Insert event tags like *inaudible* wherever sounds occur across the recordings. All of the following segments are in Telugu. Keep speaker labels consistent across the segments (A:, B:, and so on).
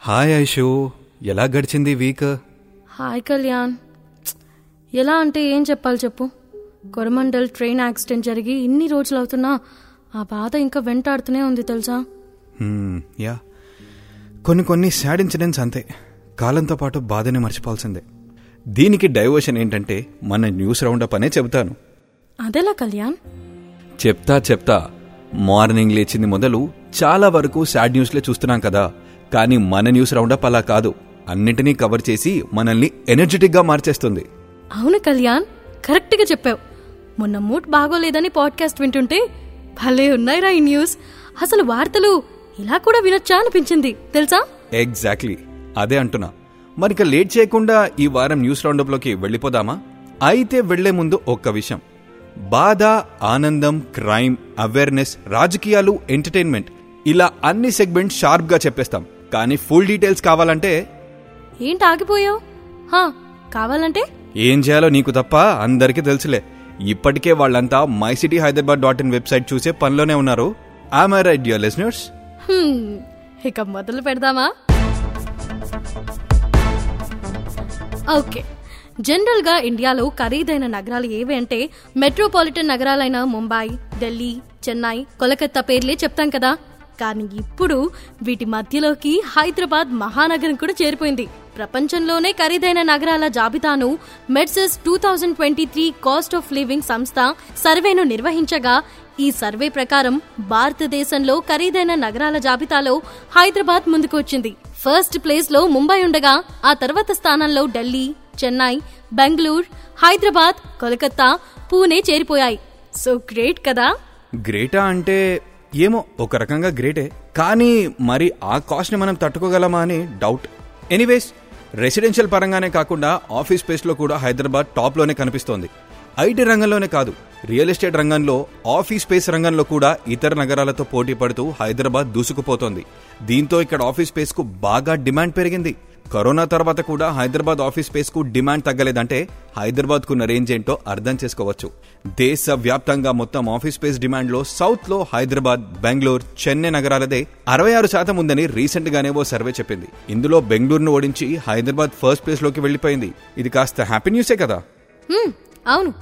A: హాయ్ ఐషు ఎలా గడిచింది వీక్?
B: హాయ్ కళ్యాణ్! ఎలా అంటే ఏం చెప్పాలి చెప్పు. కొరమండల్ ట్రైన్ యాక్సిడెంట్ జరిగి ఇన్ని రోజులు అవుతున్నా ఆ బాధ ఇంకా వెంటాడుతూనే ఉంది తెలుసా?
A: యా. కొన్ని కొన్ని సాడ్ ఇన్సిడెంట్స్ అంతే. కాలంతో పాటు బాధని మర్చిపోవాల్సిందే. దీనికి డైవర్షన్ ఏంటంటే మన న్యూస్ రౌండప్ అనే చెబుతాను.
B: అదెలా కళ్యాణ్?
A: చెప్తా చెప్తా మార్నింగ్ లేచింది మొదలు చాలా వరకు సాడ్ న్యూస్లే చూస్తున్నాం కదా. కానీ మన న్యూస్ రౌండప్ అలా కాదు. అన్నిటినీ కవర్ చేసి మనల్ని ఎనర్జెటిక్గా మార్చేస్తుంది.
B: అవును కళ్యాణ్ కరెక్ట్గా చెప్పావు. మొన్న మూడ్ బాగోలేదని పాడ్కాస్ట్ వింటుంటే భలే ఉన్నాయిరా ఈ న్యూస్ అసలు వార్తలు ఇలా కూడా వినొచ్చా అనిపించింది తెలుసా?
A: ఎగ్జాక్ట్లీ అదే అంటున్నా. మరిక లేట్ చేయకుండా ఈ వారం న్యూస్ రౌండప్లోకి వెళ్ళిపోదామా? అయితే వెళ్ళే ముందు ఒక్క విషయం. బాధ ఆనందం క్రైమ్ అవేర్నెస్ రాజకీయాలు ఎంటర్టైన్మెంట్ ఇలా అన్ని సెగ్మెంట్ షార్ప్గా చెప్పేస్తాం. కానీ ఫుల్ డీటెయిల్స్ కావాలంటే
B: ఏంటి ఆగిపోయావు? హా కావాలంటే?
A: ఏం చేయాలో నీకు తప్ప అందరికీ తెలుసులే. ఇప్పటికే వాళ్ళంతా my city Hyderabad dot in website చూసే పనిలోనే ఉన్నారు. ఆమె రైట్ డియర్ లిసనర్స్
B: ఇక మొదలు పెడదామా? ఓకే జనరల్గా ఇండియాలో ఖరీదైన నగరాలు ఏవి అంటే మెట్రోపాలిటన్ నగరాలైన ముంబై ఢిల్లీ చెన్నై కోలకత్తా పేర్లే చెప్తాం కదా. కానీ ఇప్పుడు వీటి మధ్యలోకి హైదరాబాద్ మహానగరం కూడా చేరిపోయింది. ప్రపంచంలోనే ఖరీదైన నగరాల జాబితాను మెడ్సెస్ two thousand twenty three cost of living సంస్థ సర్వేను నిర్వహించగా ఈ సర్వే ప్రకారం భారతదేశంలో ఖరీదైన నగరాల జాబితాలో హైదరాబాద్ ముందుకొచ్చింది ఫస్ట్ ప్లేస్లో ముంబై ఉండగా ఆ తర్వాత స్థానంలో ఢిల్లీ చెన్నై బెంగళూరు హైదరాబాద్ కోలకత్తా పూణే చేరిపోయాయి. సో గ్రేట్ కదా?
A: గ్రేటా అంటే ఏమో ఒక రకంగా గ్రేటే. కానీ మరి ఆ కాస్ట్ని మనం తట్టుకోగలమా అని డౌట్. ఎనీవేస్ రెసిడెన్షియల్ పరంగానే కాకుండా ఆఫీస్ స్పేస్లో కూడా హైదరాబాద్ టాప్లోనే కనిపిస్తోంది. ఐటీ రంగంలోనే కాదు రియల్ ఎస్టేట్ రంగంలో ఆఫీస్ స్పేస్ రంగంలో కూడా ఇతర నగరాలతో పోటీ పడుతూ హైదరాబాద్ దూసుకుపోతోంది. దీంతో ఇక్కడ ఆఫీస్ స్పేస్కు బాగా డిమాండ్ పెరిగింది. కరోనా తర్వాత కూడా హైదరాబాద్ ఆఫీస్ స్పేస్కు డిమాండ్ తగ్గలేదంటే హైదరాబాద్ కున్న రేంజ్ ఏంటో అర్థం చేసుకోవచ్చు. దేశ వ్యాప్తంగా మొత్తం ఆఫీస్ స్పేస్ డిమాండ్లో సౌత్లో హైదరాబాద్ బెంగళూరు చెన్నై నగరాలదే అరవై ఆరు శాతం ఉందని రీసెంట్ గానే ఓ సర్వే చెప్పింది. ఇందులో బెంగళూరును ఓడించి హైదరాబాద్ ఫస్ట్ ప్లేస్లోకి వెళ్ళిపోయింది ఇది కాస్త హ్యాపీ న్యూసే కదా?
B: అవును.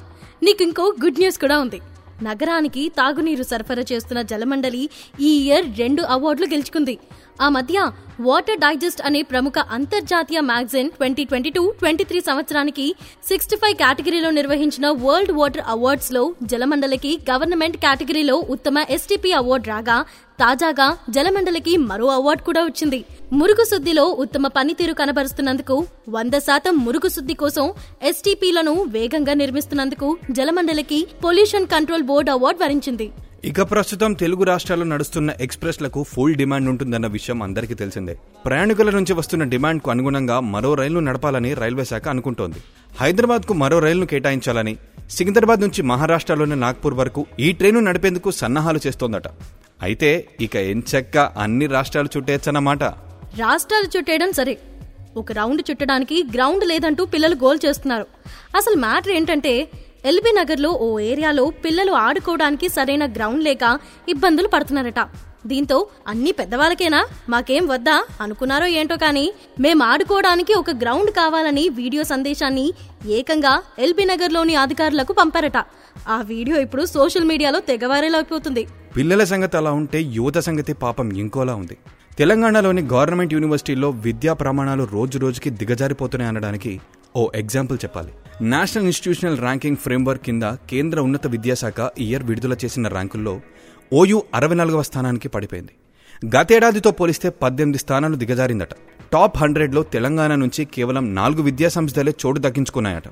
B: నీకు ఇంకో గుడ్ న్యూస్ కూడా ఉంది. నగరానికి తాగునీరు సరఫరా చేస్తున్న జలమండలి ఈ ఇయర్ రెండు అవార్డులు గెలుచుకుంది. ఆ మధ్య వాటర్ డైజెస్ట్ అనే ప్రముఖ అంతర్జాతీయ magazine twenty twenty two twenty three సంవత్సరానికి సిక్స్టీ ఫైవ్ కేటగిరీలో నిర్వహించిన వరల్డ్ వాటర్ అవార్డ్స్లో జలమండలికి గవర్నమెంట్ కేటగిరీలో ఉత్తమ ఎస్టీపీ అవార్డు రాగా తాజాగా జలమండలికి మరో అవార్డు కూడా వచ్చింది. మురుగు శుద్ధిలో ఉత్తమ పనితీరు కనబరుస్తున్నందుకు వంద శాతం మురుగు శుద్ధి కోసం ఎస్టీపీలను వేగంగా నిర్మిస్తున్నందుకు జలమండలికి పొల్యూషన్ కంట్రోల్ బోర్డు అవార్డు వరించింది.
A: ఇక ప్రస్తుతం తెలుగు రాష్ట్రాల్లో నడుస్తున్న ఎక్స్ప్రెస్లకు ఫుల్ డిమాండ్ ఉంటుందన్న విషయం అందరికీ తెలిసిందే. ప్రయాణికుల నుంచి వస్తున్న డిమాండ్కు అనుగుణంగా మరో రైలును నడపాలని రైల్వే శాఖ అనుకుంటోంది. హైదరాబాద్కు మరో రైలును కేటాయించాలని సికింద్రాబాద్ నుంచి మహారాష్ట్రలోని నాగ్పూర్ వరకు ఈ ట్రైను నడిపేందుకు సన్నాహాలు చేస్తోందట. అయితే ఇక ఎంచక్క అన్ని రాష్ట్రాలు చుట్టేచ్చన్నమాట.
B: రాష్ట్రాలు చుట్టేయడం సరే. ఒక రౌండ్ చుట్టడానికి గ్రౌండ్ లేదంటూ పిల్లలు గోల్ చేస్తున్నారు. అసలు మ్యాటర్ ఏంటంటే ఎల్బీ నగర్లో ఓ ఏరియాలో పిల్లలు ఆడుకోవడానికి సరైన గ్రౌండ్ లేక ఇబ్బందులు పడుతున్నారట. దీంతో అన్ని పెద్దవాళ్ళకేనా? మాకేం వద్దా? అనుకున్నారో ఏంటో కానీ మేము ఆడుకోవడానికి ఒక గ్రౌండ్ కావాలని వీడియో సందేశాన్ని ఏకంగా ఎల్బీ నగర్లోని అధికారులకు పంపారట. ఆ వీడియో ఇప్పుడు సోషల్ మీడియాలో తెగవారేలా అయిపోతుంది
A: పిల్లల సంగతి అలా ఉంటే యువత సంగతి పాపం ఇంకోలా ఉంది. తెలంగాణలోని గవర్నమెంట్ యూనివర్సిటీల్లో విద్యా ప్రమాణాలు రోజు రోజుకి దిగజారిపోతున్నాయి అనడానికి ఓ ఎగ్జాంపుల్ చెప్పాలి. నేషనల్ ఇన్స్టిట్యూషనల్ ర్యాంకింగ్ ఫ్రేమ్వర్క్ కింద కేంద్ర ఉన్నత విద్యాశాఖ ఇయర్ విడుదల చేసిన ర్యాంకుల్లో ఓయూ అరవై నాలుగవ స్థానానికి పడిపోయింది. గతేడాదితో పోలిస్తే పద్దెనిమిది స్థానాలు దిగజారిందట. టాప్ హండ్రెడ్లో తెలంగాణ నుంచి కేవలం నాలుగు విద్యా సంస్థలే చోటు దక్కించుకున్నాయట.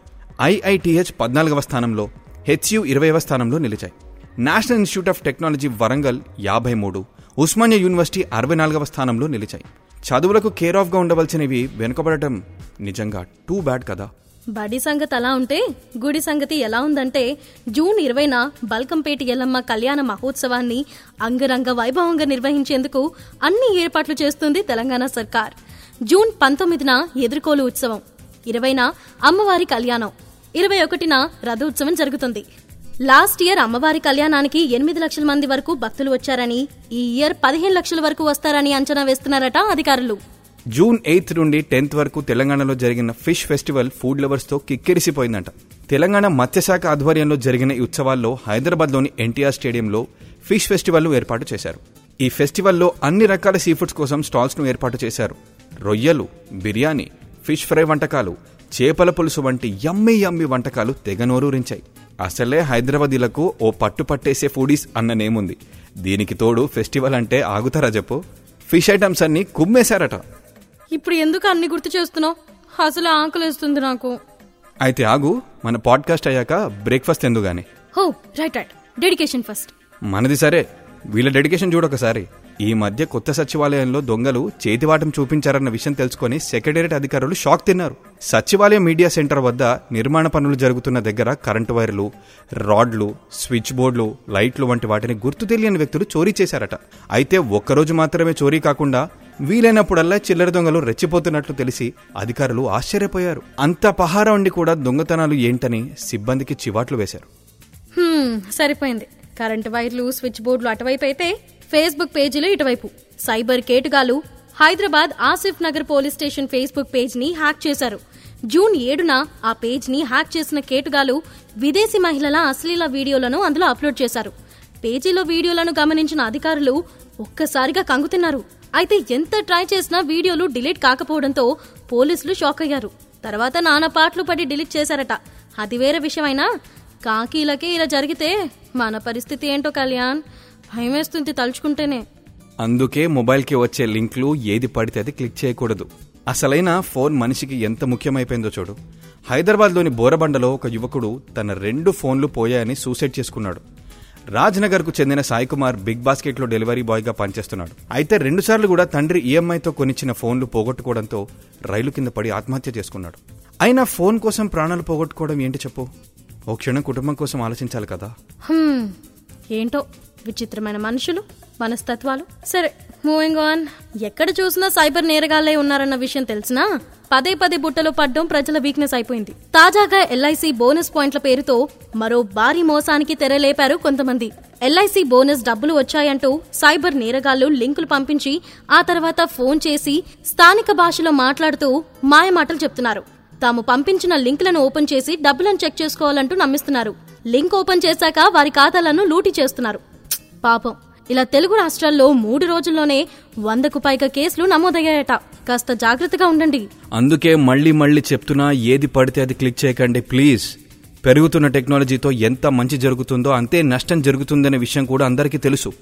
A: ఐఐటిహెచ్ పద్నాలుగవ స్థానంలో హెచ్యు ఇరవైవ స్థానంలో నిలిచాయి. National Institute of Technology Warangal యాభై మూడు ఉస్మానియా యూనివర్సిటీ అరవై నాలుగవ స్థానంలో నిలిచాయి. చదువులకు కేర్ ఆఫ్గా ఉండవలసినవి వెనుకబడటం నిజంగా టూ బ్యాడ్ కదా.
B: బడి సంగతి అలా ఉంటే గుడి సంగతి ఎలా ఉందంటే జూన్ ఇరవైన బల్కంపేట ఎల్లమ్మ కళ్యాణ మహోత్సవాన్ని అంగరంగ వైభవంగా నిర్వహించేందుకు అన్ని ఏర్పాట్లు చేస్తుంది తెలంగాణ సర్కార్. జూన్ పంతొమ్మిదిన ఎదుర్కోలు ఉత్సవం ఇరవైన అమ్మవారి కళ్యాణం ఇరవై ఒకటిన రథోత్సవం జరుగుతుంది. లాస్ట్ ఇయర్ అమ్మవారి కళ్యాణానికి ఎనిమిది లక్షల మంది వరకు భక్తులు వచ్చారని ఈ ఇయర్ పదిహేను లక్షల వరకు వస్తారని అంచనా వేస్తున్నారట అధికారులు.
A: జూన్ ఎయిత్ నుండి టెన్త్ వరకు తెలంగాణలో జరిగిన ఫిష్ ఫెస్టివల్ ఫుడ్ లవర్స్తో కిక్కిరిసిపోయిందంట. తెలంగాణ మత్స్యశాఖ ఆధ్వర్యంలో జరిగిన ఈ ఉత్సవాల్లో హైదరాబాద్లోని ఎన్టీఆర్ స్టేడియంలో ఫిష్ ఫెస్టివల్ను ఏర్పాటు చేశారు. ఈ ఫెస్టివల్లో అన్ని రకాల సీ ఫుడ్స్ కోసం స్టాల్స్ను ఏర్పాటు చేశారు. రొయ్యలు బిర్యానీ ఫిష్ ఫ్రై వంటకాలు చేపల పులుసు వంటి యమ్మి యమ్మి వంటకాలు తెగ నోరూరించాయి అసలే హైదరాబాదీలకు ఓ పట్టు పట్టేసే ఫుడీస్ అన్న నేముంది. దీనికి తోడు ఫెస్టివల్ అంటే ఆగుతారా చెప్పు? ఫిష్ ఐటమ్స్ అన్ని కుమ్మేశారట.
B: ఇప్పుడు ఎందుకు అన్ని గుర్తు చేస్తున్నావు? అసలు ఆకలేస్తుంది నాకు.
A: అయితే ఆగు మన పాడ్కాస్ట్ అయ్యాక బ్రేక్ఫాస్ట్ ఎందుగానే?
B: హో రైట్ రైట్. Dedication first.
A: మనది సరే. వీళ్ళ డెడికేషన్ చూడొకసారి ఈ మధ్య కొత్త సచివాలయంలో దొంగలు చేతివాటం చూపించారన్న విషయం తెలుసుకొని సెక్రటేరియట్ అధికారులు షాక్ తిన్నారు. సచివాలయం మీడియా సెంటర్ వద్ద నిర్మాణ పనులు జరుగుతున్న దగ్గర కరెంటు వైర్లు రాడ్లు స్విచ్ బోర్డులు లైట్లు వంటి వాటిని గుర్తు తెలియని వ్యక్తులు చోరీ చేశారట. అయితే ఒక్కరోజు మాత్రమే చోరీ కాకుండా వీలైనప్పుడల్లా చిల్లర దొంగలు రెచ్చిపోతున్నట్లు తెలిసి అధికారులు ఆశ్చర్యపోయారు. అంత పహారా ఉండి కూడా దొంగతనాలు ఏంటని సిబ్బందికి చివాట్లు వేశారు.
B: సరిపోయింది. కరెంట్ వైర్లు స్విచ్ బోర్డులు అటువైపు అయితే ఫేస్బుక్ పేజీలు ఇటువైపు. Cyber కేటుగాలు Hyderabad Asif Nagar police station Facebook పేజ్ని hack చేశారు. జూన్ ఏడున ఆ పేజ్ని హ్యాక్ చేసిన కేటుగాలు విదేశీ మహిళల అశ్లీల వీడియోలను అందులో అప్లోడ్ చేశారు. పేజీలో వీడియోలను గమనించిన అధికారులు ఒక్కసారిగా కంగుతిన్నారు. అయితే ఎంత ట్రై చేసినా వీడియోలు డిలీట్ కాకపోవడంతో పోలీసులు షాక్ అయ్యారు. తర్వాత నానా పాటలు పడి డిలీట్ చేశారట. అది వేరే విషయమైనా? కాకీలకే ఇలా జరిగితే మన పరిస్థితి ఏంటో కళ్యాణ్? భయమేస్తుంది తలుచుకుంటేనే.
A: అందుకే మొబైల్కి వచ్చే లింక్లు ఏది పడితే అది క్లిక్ చేయకూడదు. అసలైన ఫోన్ మనిషికి ఎంత ముఖ్యమైపోయిందో చూడు. హైదరాబాద్లోని బోరబండలో ఒక యువకుడు తన రెండు ఫోన్లు పోయాయని సూసైడ్ చేసుకున్నాడు. రాజ్నగర్కు చెందిన సాయి కుమార్ బిగ్ బాస్కెట్లో డెలివరీ బాయ్గా పనిచేస్తున్నాడు. అయితే రెండుసార్లు కూడా తండ్రి ఈఎంఐతో కొనిచ్చిన ఫోన్లు పోగొట్టుకోవడంతో రైలు కింద పడి ఆత్మహత్య చేసుకున్నాడు. అయినా ఫోన్ కోసం ప్రాణాలు పోగొట్టుకోవడం ఏంటి చెప్పు? ఓ క్షణం కుటుంబం కోసం ఆలోచించాలి కదా.
B: ఏంటో? విచిత్రమైన మనుషులు మనస్తత్వాలు. సరే మూవింగ్ ఆన్ ఎక్కడ చూసినా సైబర్ నేరగాళ్ళే ఉన్నారన్న విషయం తెలిసినా పదే పదే బుట్టలో పడ్డం ప్రజల వీక్నెస్ అయిపోయింది. తాజాగా ఎల్ఐసి బోనస్ పాయింట్ల పేరుతో మరో భారీ మోసానికి తెరలేపారు కొంతమంది. ఎల్ఐసి బోనస్ డబ్బులు వచ్చాయంటూ సైబర్ నేరగాళ్ళు లింకులు పంపించి ఆ తర్వాత ఫోన్ చేసి స్థానిక భాషలో మాట్లాడుతూ మాయమాటలు చెప్తున్నారు. తాము పంపించిన లింకులను ఓపెన్ చేసి డబ్బులను చెక్ చేసుకోవాలంటూ నమ్మిస్తున్నారు. లింక్ ఓపెన్ చేశాక వారి ఖాతాలను లూటీ చేస్తున్నారు. పాపం. ఇలా తెలుగు రాష్ట్రాల్లో మూడు రోజుల్లోనే వందకు పైగా కేసులు నమోదయ్యాయట. కాస్త జాగ్రత్తగా ఉండండి.
A: అందుకే మళ్ళీ మళ్ళీ చెప్తున్నా ఏది పడితే అది క్లిక్ చేయకండి ప్లీజ్. పెరుగుతున్న టెక్నాలజీతో ఎంత మంచి జరుగుతుందో అంతే నష్టం జరుగుతుందనే విషయం కూడా అందరికీ తెలుసు.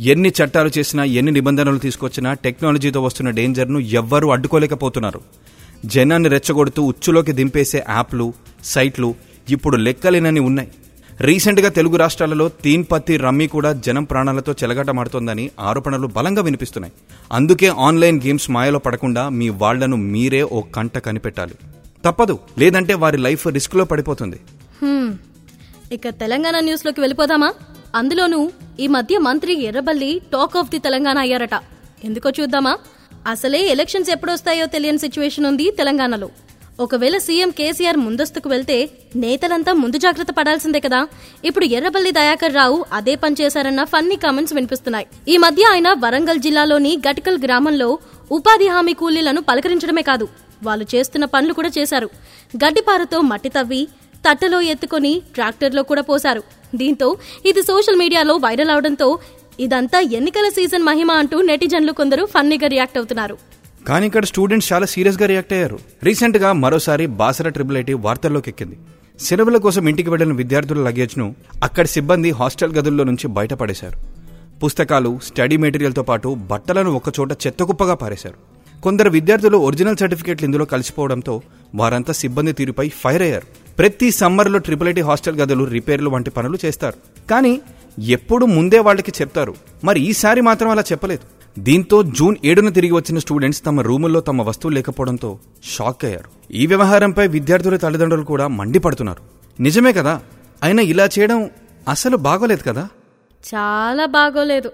A: ఎన్ని చట్టాలు చేసినా ఎన్ని నిబంధనలు తీసుకొచ్చినా టెక్నాలజీతో వస్తున్న డేంజర్ను ఎవ్వరూ అడ్డుకోలేకపోతున్నారు. జనాన్ని రెచ్చగొడుతూ ఉచ్చులోకి దింపేసే యాప్లు సైట్లు ఇప్పుడు లెక్కలేనని ఉన్నాయి. రీసెంట్గా తెలుగు రాష్ట్రాలలో తీన్ పత్తి రమ్మీ కూడా జనం ప్రాణాలతో చెలగాటమాడుతోందని ఆరోపణలు బలంగా వినిపిస్తున్నాయి. అందుకే ఆన్లైన్ గేమ్స్ మాయలో పడకుండా మీ వాళ్ళను మీరే ఓ కంట కనిపెట్టాలి. తప్పదు లేదంటే వారి లైఫ్ రిస్క్లో పడిపోతుంది.
B: ఇక తెలంగాణ న్యూస్లోకి వెళ్ళిపోదామా? అందులోనూ ఈ మధ్య మంత్రి Errabelli talk of the Telangana అయ్యారట. ఎందుకో చూద్దామా? అసలే ఎలక్షన్స్ ఎప్పుడొస్తాయో తెలియని సిచ్యువేషన్ ఉంది తెలంగాణలో. ఒకవేళ సీఎం కేసీఆర్ ముందస్తుకు వెళ్తే నేతలంతా ముందు జాగ్రత్త పడాల్సిందే కదా. ఇప్పుడు ఎర్రబల్లి దయాకర్ రావు అదే పని చేశారన్న ఫన్నీ కామెంట్స్ వినిపిస్తున్నాయి. ఈ మధ్య ఆయన వరంగల్ జిల్లాలోని గటికల్ గ్రామంలో ఉపాధి హామీ కూలీలను పలకరించడమే కాదు వాళ్ళు చేస్తున్న పనులు కూడా చేశారు. గడ్డిపారతో మట్టి తవ్వి తట్టలో ఎత్తుకొని ట్రాక్టర్లో కూడా పోశారు. దీంతో ఇది సోషల్ మీడియాలో వైరల్ అవడంతో ఇదంతా ఎన్నికల సీజన్ మహిమ అంటూ నెటిజన్లు కొందరు ఫన్నీగా రియాక్ట్ అవుతున్నారు.
A: కానీ ఇక్కడ స్టూడెంట్స్ చాలా సీరియస్గా రియాక్ట్ అయ్యారు. రీసెంట్గా మరోసారి బాసర ట్రిపుల్ ఐటీ వార్తల్లోకి ఎక్కింది. సెలవుల కోసం ఇంటికి వెళ్ళిన విద్యార్థుల లగేజ్ను అక్కడి సిబ్బంది హాస్టల్ గదుల్లో నుంచి బయటపడేశారు. పుస్తకాలు స్టడీ మెటీరియల్తో పాటు బట్టలను ఒకచోట చెత్తకుప్పగా పారేశారు. కొందరు విద్యార్థులు ఒరిజినల్ సర్టిఫికేట్లు ఇందులో కలిసిపోవడంతో వారంతా సిబ్బంది తీరుపై ఫైర్ అయ్యారు. ప్రతి సమ్మర్లో ట్రిపుల్ ఐటీ హాస్టల్ గదులు రిపేర్లు వంటి పనులు చేస్తారు. కానీ ఎప్పుడు ముందే వాళ్ళకి చెప్తారు. మరి ఈసారి మాత్రం అలా చెప్పలేదు. దీంతో జూన్ ఏడున తిరిగి వచ్చిన స్టూడెంట్స్ తమ రూముల్లో తమ వస్తువులు లేకపోవడంతో షాక్ అయ్యారు. ఈ వ్యవహారంపై విద్యార్థుల తల్లిదండ్రులు కూడా మండిపడుతున్నారు. నిజమే కదా? అయినా ఇలా చేయడం అసలు బాగోలేదు కదా?
B: చాలా బాగోలేదు.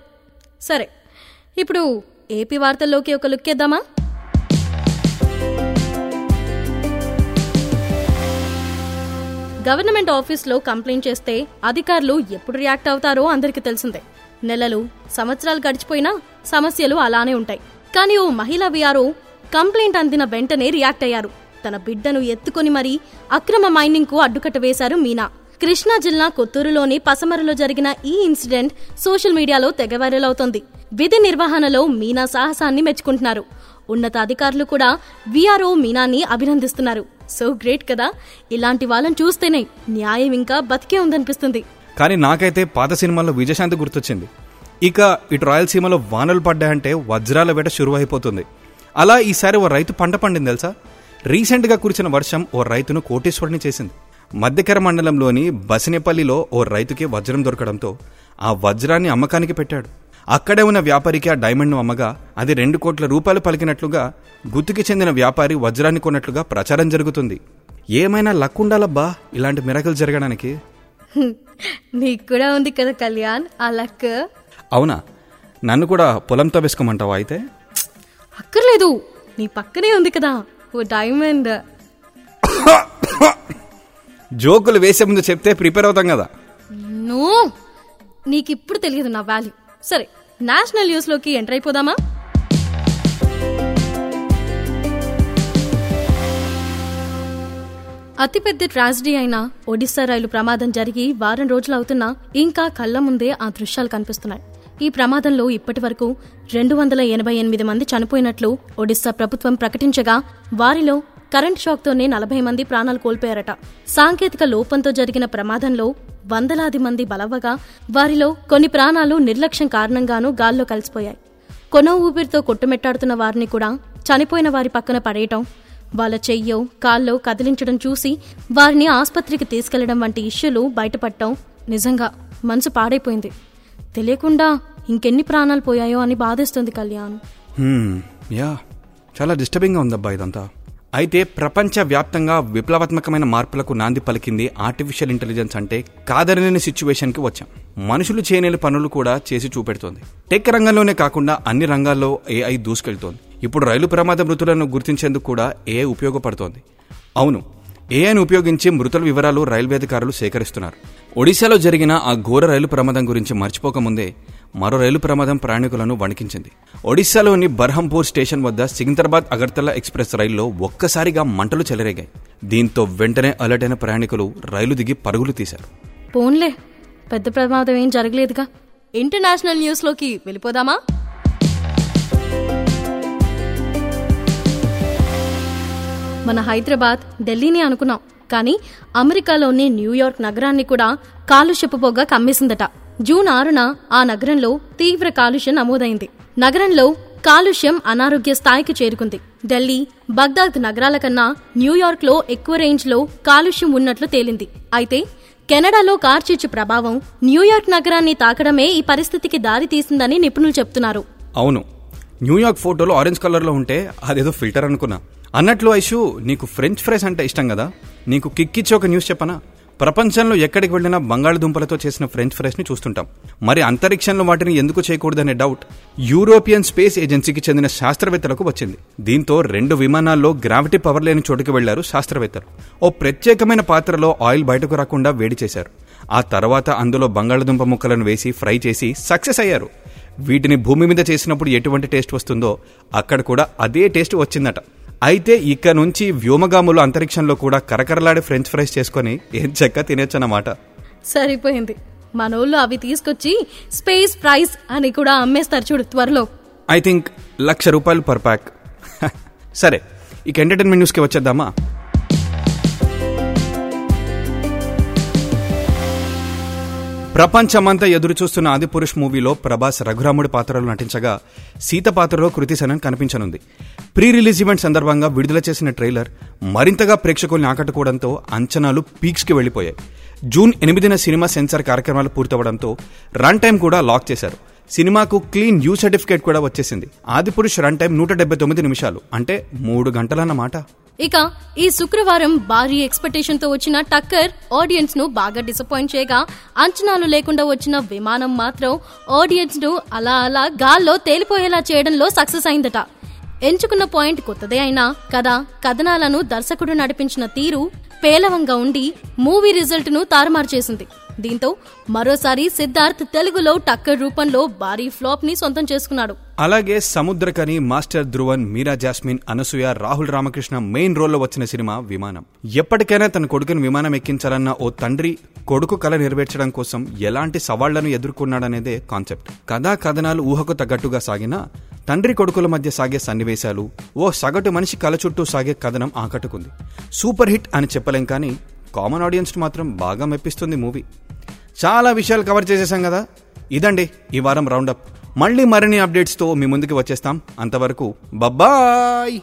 B: సరే ఇప్పుడు ఏపీ వార్తల్లోకి ఒక లుక్ వేద్దామా గవర్నమెంట్ ఆఫీస్లో కంప్లైంట్ చేస్తే అధికారులు ఎప్పుడు రియాక్ట్ అవుతారో అందరికీ తెలిసిందే. నెలలు సంవత్సరాలు గడిచిపోయినా సమస్యలు అలానే ఉంటాయి. కానీ ఓ మహిళ విఆర్ఓ కంప్లైంట్ అందిన వెంటనే రియాక్ట్ అయ్యారు. తన బిడ్డను ఎత్తుకొని మరీ అక్రమ మైనింగ్కు అడ్డుకట్ట వేశారు మీనా. కృష్ణా జిల్లా కొత్తూరులోని పసమరలో జరిగిన ఈ ఇన్సిడెంట్ సోషల్ మీడియాలో తెగ వైరల్ అవుతోంది. విధి నిర్వహణలో మీనా సాహసాన్ని మెచ్చుకుంటున్నారు. ఉన్నతాధికారులు కూడా విఆర్ఓ మీనాని అభినందిస్తున్నారు. సో గ్రేట్ కదా ఇలాంటి వాళ్ళని చూస్తేనే న్యాయం ఇంకా బతికే ఉందనిపిస్తుంది.
A: కానీ నాకైతే పాత సినిమాల్లో విజయశాంతి గుర్తొచ్చింది. ఇక ఇటు రాయలసీమలో వానలు పడ్డాయంటే వజ్రాల వేట షురువు అయిపోతుంది అలా ఈసారి ఓ రైతు పంట పండింది తెలుసా? రీసెంట్గా కురిసిన వర్షం ఓ రైతును కోటేశ్వరుని చేసింది. మధ్యకర మండలంలోని బసినేపల్లిలో ఓ రైతుకి వజ్రం దొరకడంతో ఆ వజ్రాన్ని అమ్మకానికి పెట్టాడు. అక్కడే ఉన్న వ్యాపారికి ఆ డైమండ్ను అమ్మగా అది రెండు కోట్ల రూపాయలు పలికినట్లుగా గుత్తుకి చెందిన వ్యాపారి వజ్రాన్ని కొన్నట్లుగా ప్రచారం జరుగుతుంది. ఏమైనా లక్ ఉండాలబ్బా ఇలాంటి మిరకలు జరగడానికి?
B: నీకు కూడా ఉంది కదా కళ్యాణ్ ఆ లక్.
A: అవునా? నన్ను కూడా పొలంతో వేసుకోమంటావా అయితే?
B: అక్కర్లేదు. నీ పక్కనే ఉంది కదా ఓ డైమండ్.
A: జోకులు వేసే ముందు చెప్తే ప్రిపేర్ అవుతాం కదా.
B: నో! నీకు ఇప్పుడు తెలియదు నా వాల్యూ. సరే నేషనల్ న్యూస్లోకి ఎంటర్ అయిపోదామా? అతిపెద్ద ట్రాజడీ అయిన ఒడిశా రైలు ప్రమాదం జరిగి వారం రోజులు అవుతున్నా ఇంకా కళ్ళ ముందే ఆ దృశ్యాలు కనిపిస్తున్నాయి. ఈ ప్రమాదంలో ఇప్పటి వరకు రెండు వందల ఎనభై ఎనిమిది మంది చనిపోయినట్లు ఒడిశా ప్రభుత్వం ప్రకటించగా వారిలో కరెంట్ షాక్తోనే నలభై మంది ప్రాణాలు కోల్పోయారట. సాంకేతిక లోపంతో జరిగిన ప్రమాదంలో వందలాది మంది బలవ్వగా వారిలో కొన్ని ప్రాణాలు నిర్లక్ష్యం కారణంగానూ గాల్లో కలిసిపోయాయి. కొనో ఊపిరితో కొట్టుమెట్టాడుతున్న వారిని కూడా చనిపోయిన వారి పక్కన పడేయటం వాళ్ళ చెయ్యో కాల్లో కదిలించడం చూసి వారిని ఆసుపత్రికి తీసుకెళ్ళడం వంటి ఇష్యూలు బయటపడటం నిజంగా మనసు పాడైపోయింది. తెలియకుండా ఇంకెన్ని ప్రాణాలు పోయాయో అని బాధేస్తుంది కళ్యాణ్.
A: యా చాలా డిస్టర్బింగ్గా ఉందబ్బా ఇదంతా. అయితే ప్రపంచవ్యాప్తంగా విప్లవాత్మకమైన మార్పులకు నాంది పలికింది ఆర్టిఫిషియల్ ఇంటెలిజెన్స్ అంటే కాదరలేని సిచ్యువేషన్కి వచ్చాం. మనుషులు చేయలేని పనులు కూడా చేసి చూపెడుతోంది. టెక్ రంగంలోనే కాకుండా అన్ని రంగాల్లో ఏఐ దూసుకెళ్తోంది. ఇప్పుడు రైలు ప్రమాద మృతులను గుర్తించేందుకు కూడా ఏఐ ఉపయోగపడుతోంది. అవును ఏఐని ఉపయోగించి మృతుల వివరాలు రైల్వే అధికారులు సేకరిస్తున్నారు. ఒడిశాలో జరిగిన ఆ ఘోర రైలు ప్రమాదం గురించి మర్చిపోకముందే మరో రైలు ప్రమాదం ప్రయాణికులను వణికించింది. ఒడిశాలోని బర్హంపూర్ స్టేషన్ వద్ద సికింద్రాబాద్ అగర్తల ఎక్స్ప్రెస్ రైల్లో ఒక్కసారిగా మంటలు చెలరేగాయి. దీంతో వెంటనే అలర్ట్ అయిన ప్రయాణికులు రైలు దిగి పరుగులు తీశారు.
B: పోన్లే పెద్ద ప్రమాదం ఏం జరగలేదుగా. ఇంటర్నేషనల్ న్యూస్లోకి వెళ్ళిపోదామా? మన హైదరాబాద్ ఢిల్లీని అనుకున్నాం కానీ అమెరికాలోని న్యూయార్క్ నగరాన్ని కూడా కాలుష్యపు పొగ కమ్మేసిందట. జూన్ ఆరున ఆ నగరంలో తీవ్ర కాలుష్యం నమోదైంది. నగరంలో కాలుష్యం అనారోగ్య స్థాయికి చేరుకుంది. ఢిల్లీ బగ్దాద్ నగరాల కన్నా న్యూయార్క్లో ఎక్కువ రేంజ్లో కాలుష్యం ఉన్నట్లు తేలింది. అయితే కెనడాలో కార్చిచ్చు ప్రభావం న్యూయార్క్ నగరాన్ని తాకడమే ఈ పరిస్థితికి దారి తీసిందని నిపుణులు చెప్తున్నారు.
A: అవును. న్యూయార్క్ ఫోటోలో ఆరెంజ్ కలర్లో ఉంటే అదేదో ఫిల్టర్ అనుకున్నా. అన్నట్లు ఐషు నీకు ఫ్రెంచ్ ఫ్రైస్ అంటే ఇష్టం కదా? నీకు కిక్కిచ్చి ఒక న్యూస్ చెప్పనా? ప్రపంచంలో ఎక్కడికి వెళ్ళినా బంగాళదుంపలతో చేసిన ఫ్రెంచ్ ఫ్రైస్ని చూస్తుంటాం. మరి అంతరిక్షంలో వాటిని ఎందుకు చేయకూడదనే డౌట్ యూరోపియన్ స్పేస్ ఏజెన్సీకి చెందిన శాస్త్రవేత్తలకు వచ్చింది. దీంతో రెండు విమానాల్లో గ్రావిటీ పవర్ లేని చోటుకి వెళ్ళారు శాస్త్రవేత్తలు. ఓ ప్రత్యేకమైన పాత్రలో ఆయిల్ బయటకు రాకుండా వేడి చేశారు. ఆ తర్వాత అందులో బంగాళదుంప ముక్కలను వేసి ఫ్రై చేసి సక్సెస్ అయ్యారు. వీటిని భూమి మీద చేసినప్పుడు ఎటువంటి టేస్ట్ వస్తుందో అక్కడ కూడా అదే టేస్ట్ వచ్చిందట. అయితే ఇక నుంచి వ్యోమగాములు అంతరిక్షంలో కూడా కరకరలాడే ఫ్రెంచ్ ఫ్రైస్ చేసుకొని ఏం చెక్క తినేచ్చన్నమాట.
B: సరిపోయింది. మనోళ్ళు అవి తీసుకొచ్చి స్పేస్ ప్రైస్ అని కూడా అమ్మేస్తారు చూడు త్వరలో.
A: ఐ థింక్ లక్ష రూపాయలు పర్ ప్యాక్. *laughs* సరే ఇక ఎంటర్టైన్మెంట్ న్యూస్కి వచ్చేద్దామా? ప్రపంచమంతా ఎదురుచూస్తున్న ఆదిపురుష్ మూవీలో ప్రభాస్ రఘురాముడి పాత్రలో నటించగా సీత పాత్రలో కృతి సెనన్ కనిపించనుంది. ప్రీ రిలీజ్ ఈవెంట్ సందర్భంగా విడుదల చేసిన ట్రైలర్ మరింతగా ప్రేక్షకుల్ని ఆకట్టుకోవడంతో అంచనాలు పీక్స్కి వెళ్ళిపోయాయి జూన్ ఎనిమిదిన సినిమా సెన్సార్ కార్యక్రమాలు పూర్తవడంతో రన్ టైం కూడా లాక్ చేశారు. సినిమాకు క్లీన్ యూ సర్టిఫికేట్ కూడా వచ్చేసింది. ఆదిపురుష్ రన్ టైం నూట డెబ్బై తొమ్మిది నిమిషాలు అంటే మూడు గంటలన్నమాట.
B: ఇక ఈ శుక్రవారం భారీ ఎక్స్పెక్టేషన్తో వచ్చిన టక్కర్ ఆడియన్స్ను బాగా డిసప్పాయింట్ చేయగా అంచనాలు లేకుండా వచ్చిన విమానం మాత్రం ఆడియన్స్ను అలా అలా గాల్లో తేలిపోయేలా చేయడంలో సక్సెస్ అయిందట. ఎంచుకున్న పాయింట్ కొత్తదే అయినా కథ కథనాలను దర్శకుడు నడిపించిన తీరు పేలవంగా ఉండి మూవీ రిజల్ట్ను తారుమారు చేసింది. దీంతో మరోసారి సిద్ధార్థ్ తెలుగులో టక్కర్ రూపంలో భారీ ఫ్లాప్ని సొంతం చేసుకున్నాడు.
A: అలాగే సముద్రకని మాస్టర్ ధ్రువన్ మీరా జాస్మిన్ అనసూయ రాహుల్ రామకృష్ణ మెయిన్ రోల్లో వచ్చిన సినిమా విమానం. ఎప్పటికైనా తన కొడుకుని విమానం ఎక్కించాలన్న ఓ తండ్రి కొడుకు కళ నెరవేర్చడం కోసం ఎలాంటి సవాళ్ళను ఎదుర్కొన్నాడనేదే కాన్సెప్ట్. కథా కథనాలు ఊహకు తగ్గట్టుగా సాగినా తండ్రి కొడుకుల మధ్య సాగే సన్నివేశాలు ఓ సగటు మనిషి కళ చుట్టూ సాగే కథనం ఆకట్టుకుంది. సూపర్ హిట్ అని చెప్పలేం కానీ కామన్ ఆడియన్స్ మాత్రం బాగా మెప్పిస్తుంది మూవీ. చాలా విషయాలు కవర్ చేసేసాం కదా? ఇదండి ఈ వారం రౌండప్. మళ్ళీ మరిన్ని అప్డేట్స్తో మీ ముందుకు వచ్చేస్తాం. అంతవరకు బబ్బాయ్!